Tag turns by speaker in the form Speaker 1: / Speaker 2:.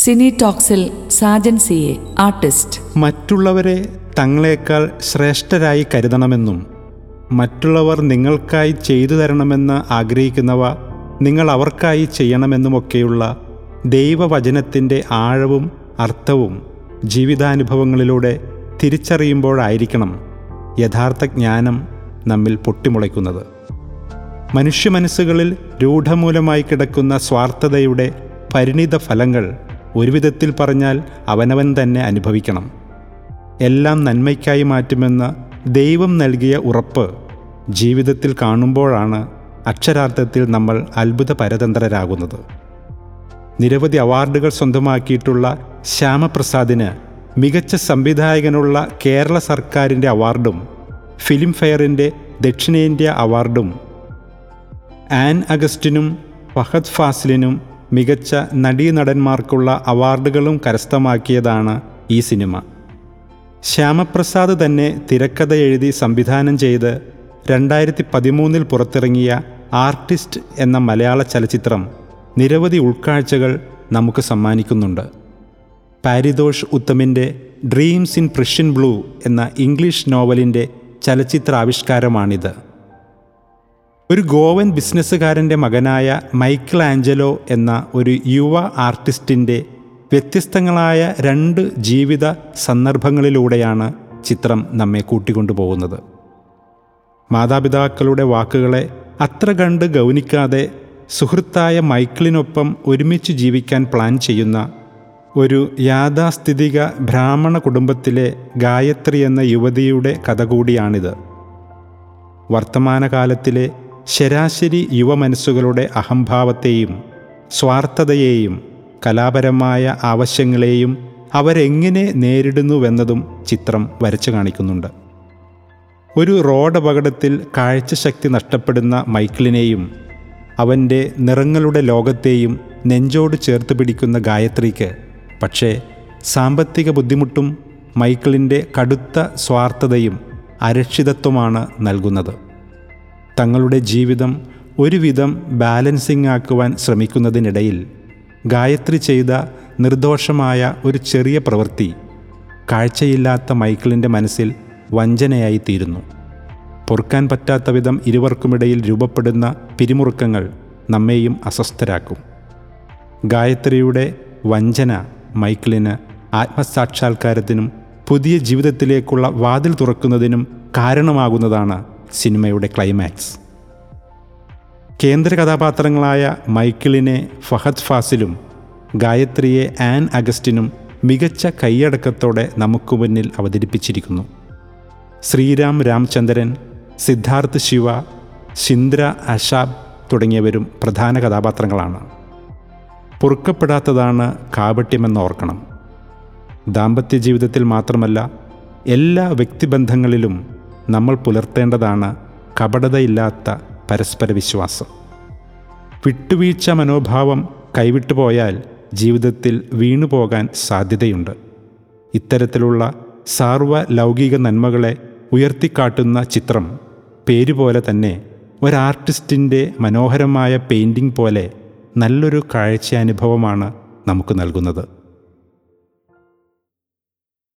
Speaker 1: സിനി ടോക്സിൽ Sajan C A artist.
Speaker 2: മറ്റുള്ളവരെ തങ്ങളെക്കാൾ ശ്രേഷ്ഠരായി കരുതണമെന്നും മറ്റുള്ളവർ നിങ്ങൾക്കായി ചെയ്തു തരണമെന്ന് ആഗ്രഹിക്കുന്നവ നിങ്ങൾ അവർക്കായി ചെയ്യണമെന്നുമൊക്കെയുള്ള ദൈവവചനത്തിന്റെ ആഴവും അർത്ഥവും ജീവിതാനുഭവങ്ങളിലൂടെ തിരിച്ചറിയുമ്പോഴായിരിക്കണം യഥാർത്ഥ ജ്ഞാനം നമ്മിൽ പൊട്ടിമുളയ്ക്കുന്നത്. മനുഷ്യ മനസ്സുകളിൽ രൂഢമൂലമായി കിടക്കുന്ന സ്വാർത്ഥതയുടെ പരിണിത ഫലങ്ങൾ ഒരു വിധത്തിൽ പറഞ്ഞാൽ അവനവൻ തന്നെ അനുഭവിക്കണം. എല്ലാം നന്മയ്ക്കായി മാറ്റുമെന്ന ദൈവം നൽകിയ ഉറപ്പ് ജീവിതത്തിൽ കാണുമ്പോഴാണ് അക്ഷരാർത്ഥത്തിൽ നമ്മൾ അത്ഭുത പരതന്ത്രരാകുന്നത് നിരവധി അവാർഡുകൾ സ്വന്തമാക്കിയിട്ടുള്ള ശ്യാമപ്രസാദിന് മികച്ച സംവിധായകനുള്ള കേരള സർക്കാരിന്റെ അവാർഡും ഫിലിം ഫെയറിന്റെ ദക്ഷിണേന്ത്യ അവാർഡും ആൻ അഗസ്റ്റിനും ഫഹദ് ഫാസിലിനും മികച്ച നടീനടന്മാർക്കുള്ള അവാർഡുകളും കരസ്ഥമാക്കിയതാണ് ഈ സിനിമ. ശ്യാമപ്രസാദ് തന്നെ തിരക്കഥ എഴുതി സംവിധാനം ചെയ്ത് രണ്ടായിരത്തി പതിമൂന്നിൽ പുറത്തിറങ്ങിയ ആർട്ടിസ്റ്റ് എന്ന മലയാള ചലച്ചിത്രം നിരവധി ഉൾക്കാഴ്ചകൾ നമുക്ക് സമ്മാനിക്കുന്നുണ്ട്. പാരിതോഷ് ഉത്തമിന്റെ ഡ്രീംസ് ഇൻ പ്രഷ്യൻ ബ്ലൂ എന്ന ഇംഗ്ലീഷ് നോവലിന്റെ ചലച്ചിത്രാവിഷ്കാരമാണിത്. ഒരു ഗോവൻ ബിസിനസ്സുകാരന്റെ മകനായ മൈക്കിൾ ആഞ്ചലോ എന്ന ഒരു യുവ ആർട്ടിസ്റ്റിന്റെ വ്യത്യസ്തങ്ങളായ രണ്ട് ജീവിത സന്ദർഭങ്ങളിലൂടെയാണ് ചിത്രം നമ്മെ കൂട്ടിക്കൊണ്ടുപോകുന്നത്. മാതാപിതാക്കളുടെ വാക്കുകളെ അത്ര കണ്ട് ഗൗനിക്കാതെ സുഹൃത്തായ മൈക്കിളിനൊപ്പം ഒരുമിച്ച് ജീവിക്കാൻ പ്ലാൻ ചെയ്യുന്ന ഒരു യാഥാസ്ഥിതിക ബ്രാഹ്മണ കുടുംബത്തിലെ ഗായത്രി എന്ന യുവതിയുടെ കഥ കൂടിയാണിത്. വർത്തമാനകാലത്തിലെ ശരാശരി യുവമനസ്സുകളുടെ അഹംഭാവത്തെയും സ്വാർത്ഥതയെയും കലാപരമായ ആവശ്യങ്ങളെയും അവരെങ്ങനെ നേരിടുന്നുവെന്നതും ചിത്രം വരച്ചു കാണിക്കുന്നുണ്ട്. ഒരു റോഡ് അപകടത്തിൽ കാഴ്ചശക്തി നഷ്ടപ്പെടുന്ന മൈക്കിളിനെയും അവന്റെ നിറങ്ങളുടെ ലോകത്തെയും നെഞ്ചോട് ചേർത്ത് പിടിക്കുന്ന ഗായത്രിക്ക് പക്ഷേ സാമ്പത്തിക ബുദ്ധിമുട്ടും മൈക്കിളിന്റെ കടുത്ത സ്വാർത്ഥതയും അരക്ഷിതത്വമാണ് നൽകുന്നത്. തങ്ങളുടെ ജീവിതം ഒരുവിധം ബാലൻസിംഗ് ആക്കുവാൻ ശ്രമിക്കുന്നതിനിടയിൽ ഗായത്രി ചെയ്ത നിർദോഷമായ ഒരു ചെറിയ പ്രവൃത്തി കാഴ്ചയില്ലാത്ത മൈക്കിളിന്റെ മനസ്സിൽ വഞ്ചനയായിത്തീരുന്നു. പൊറുക്കാൻ പറ്റാത്ത വിധം ഇരുവർക്കുമിടയിൽ രൂപപ്പെടുന്ന പിരിമുറുക്കങ്ങൾ നമ്മെയും അസ്വസ്ഥരാക്കും. ഗായത്രിയുടെ വഞ്ചന മൈക്കിളിന് ആത്മസാക്ഷാത്കാരത്തിനും പുതിയ ജീവിതത്തിലേക്കുള്ള വാതിൽ തുറക്കുന്നതിനും കാരണമാകുന്നതാണ് സിനിമയുടെ ക്ലൈമാക്സ് കേന്ദ്ര കഥാപാത്രങ്ങളായ മൈക്കിളിനെ ഫഹദ് ഫാസിലും ഗായത്രിയെ ആൻ അഗസ്റ്റിനും മികച്ച കൈയടക്കത്തോടെ നമുക്ക് മുന്നിൽ അവതരിപ്പിച്ചിരിക്കുന്നു. ശ്രീരാം രാമചന്ദ്രൻ സിദ്ധാർത്ഥ് ശിവ ശിന്ദ്ര അഷാബ് തുടങ്ങിയവരും പ്രധാന കഥാപാത്രങ്ങളാണ്. പൊറുക്കപ്പെടാത്തതാണ് കാപട്യമെന്ന് ഓർക്കണം. ദാമ്പത്യ ജീവിതത്തിൽ മാത്രമല്ല എല്ലാ വ്യക്തിബന്ധങ്ങളിലും നമ്മൾ പുലർത്തേണ്ടതാണ് കപടതയില്ലാത്ത പരസ്പര വിശ്വാസം. വിട്ടുവീഴ്ച മനോഭാവം കൈവിട്ടുപോയാൽ ജീവിതത്തിൽ വീണുപോകാൻ സാധ്യതയുണ്ട്. ഇത്തരത്തിലുള്ള സാർവ ലൗകിക നന്മകളെ ഉയർത്തിക്കാട്ടുന്ന ചിത്രം പേരുപോലെ തന്നെ ഒരാർട്ടിസ്റ്റിന്റെ മനോഹരമായ പെയിന്റിംഗ് പോലെ നല്ലൊരു കാഴ്ച അനുഭവമാണ് നമുക്ക് നൽകുന്നത്.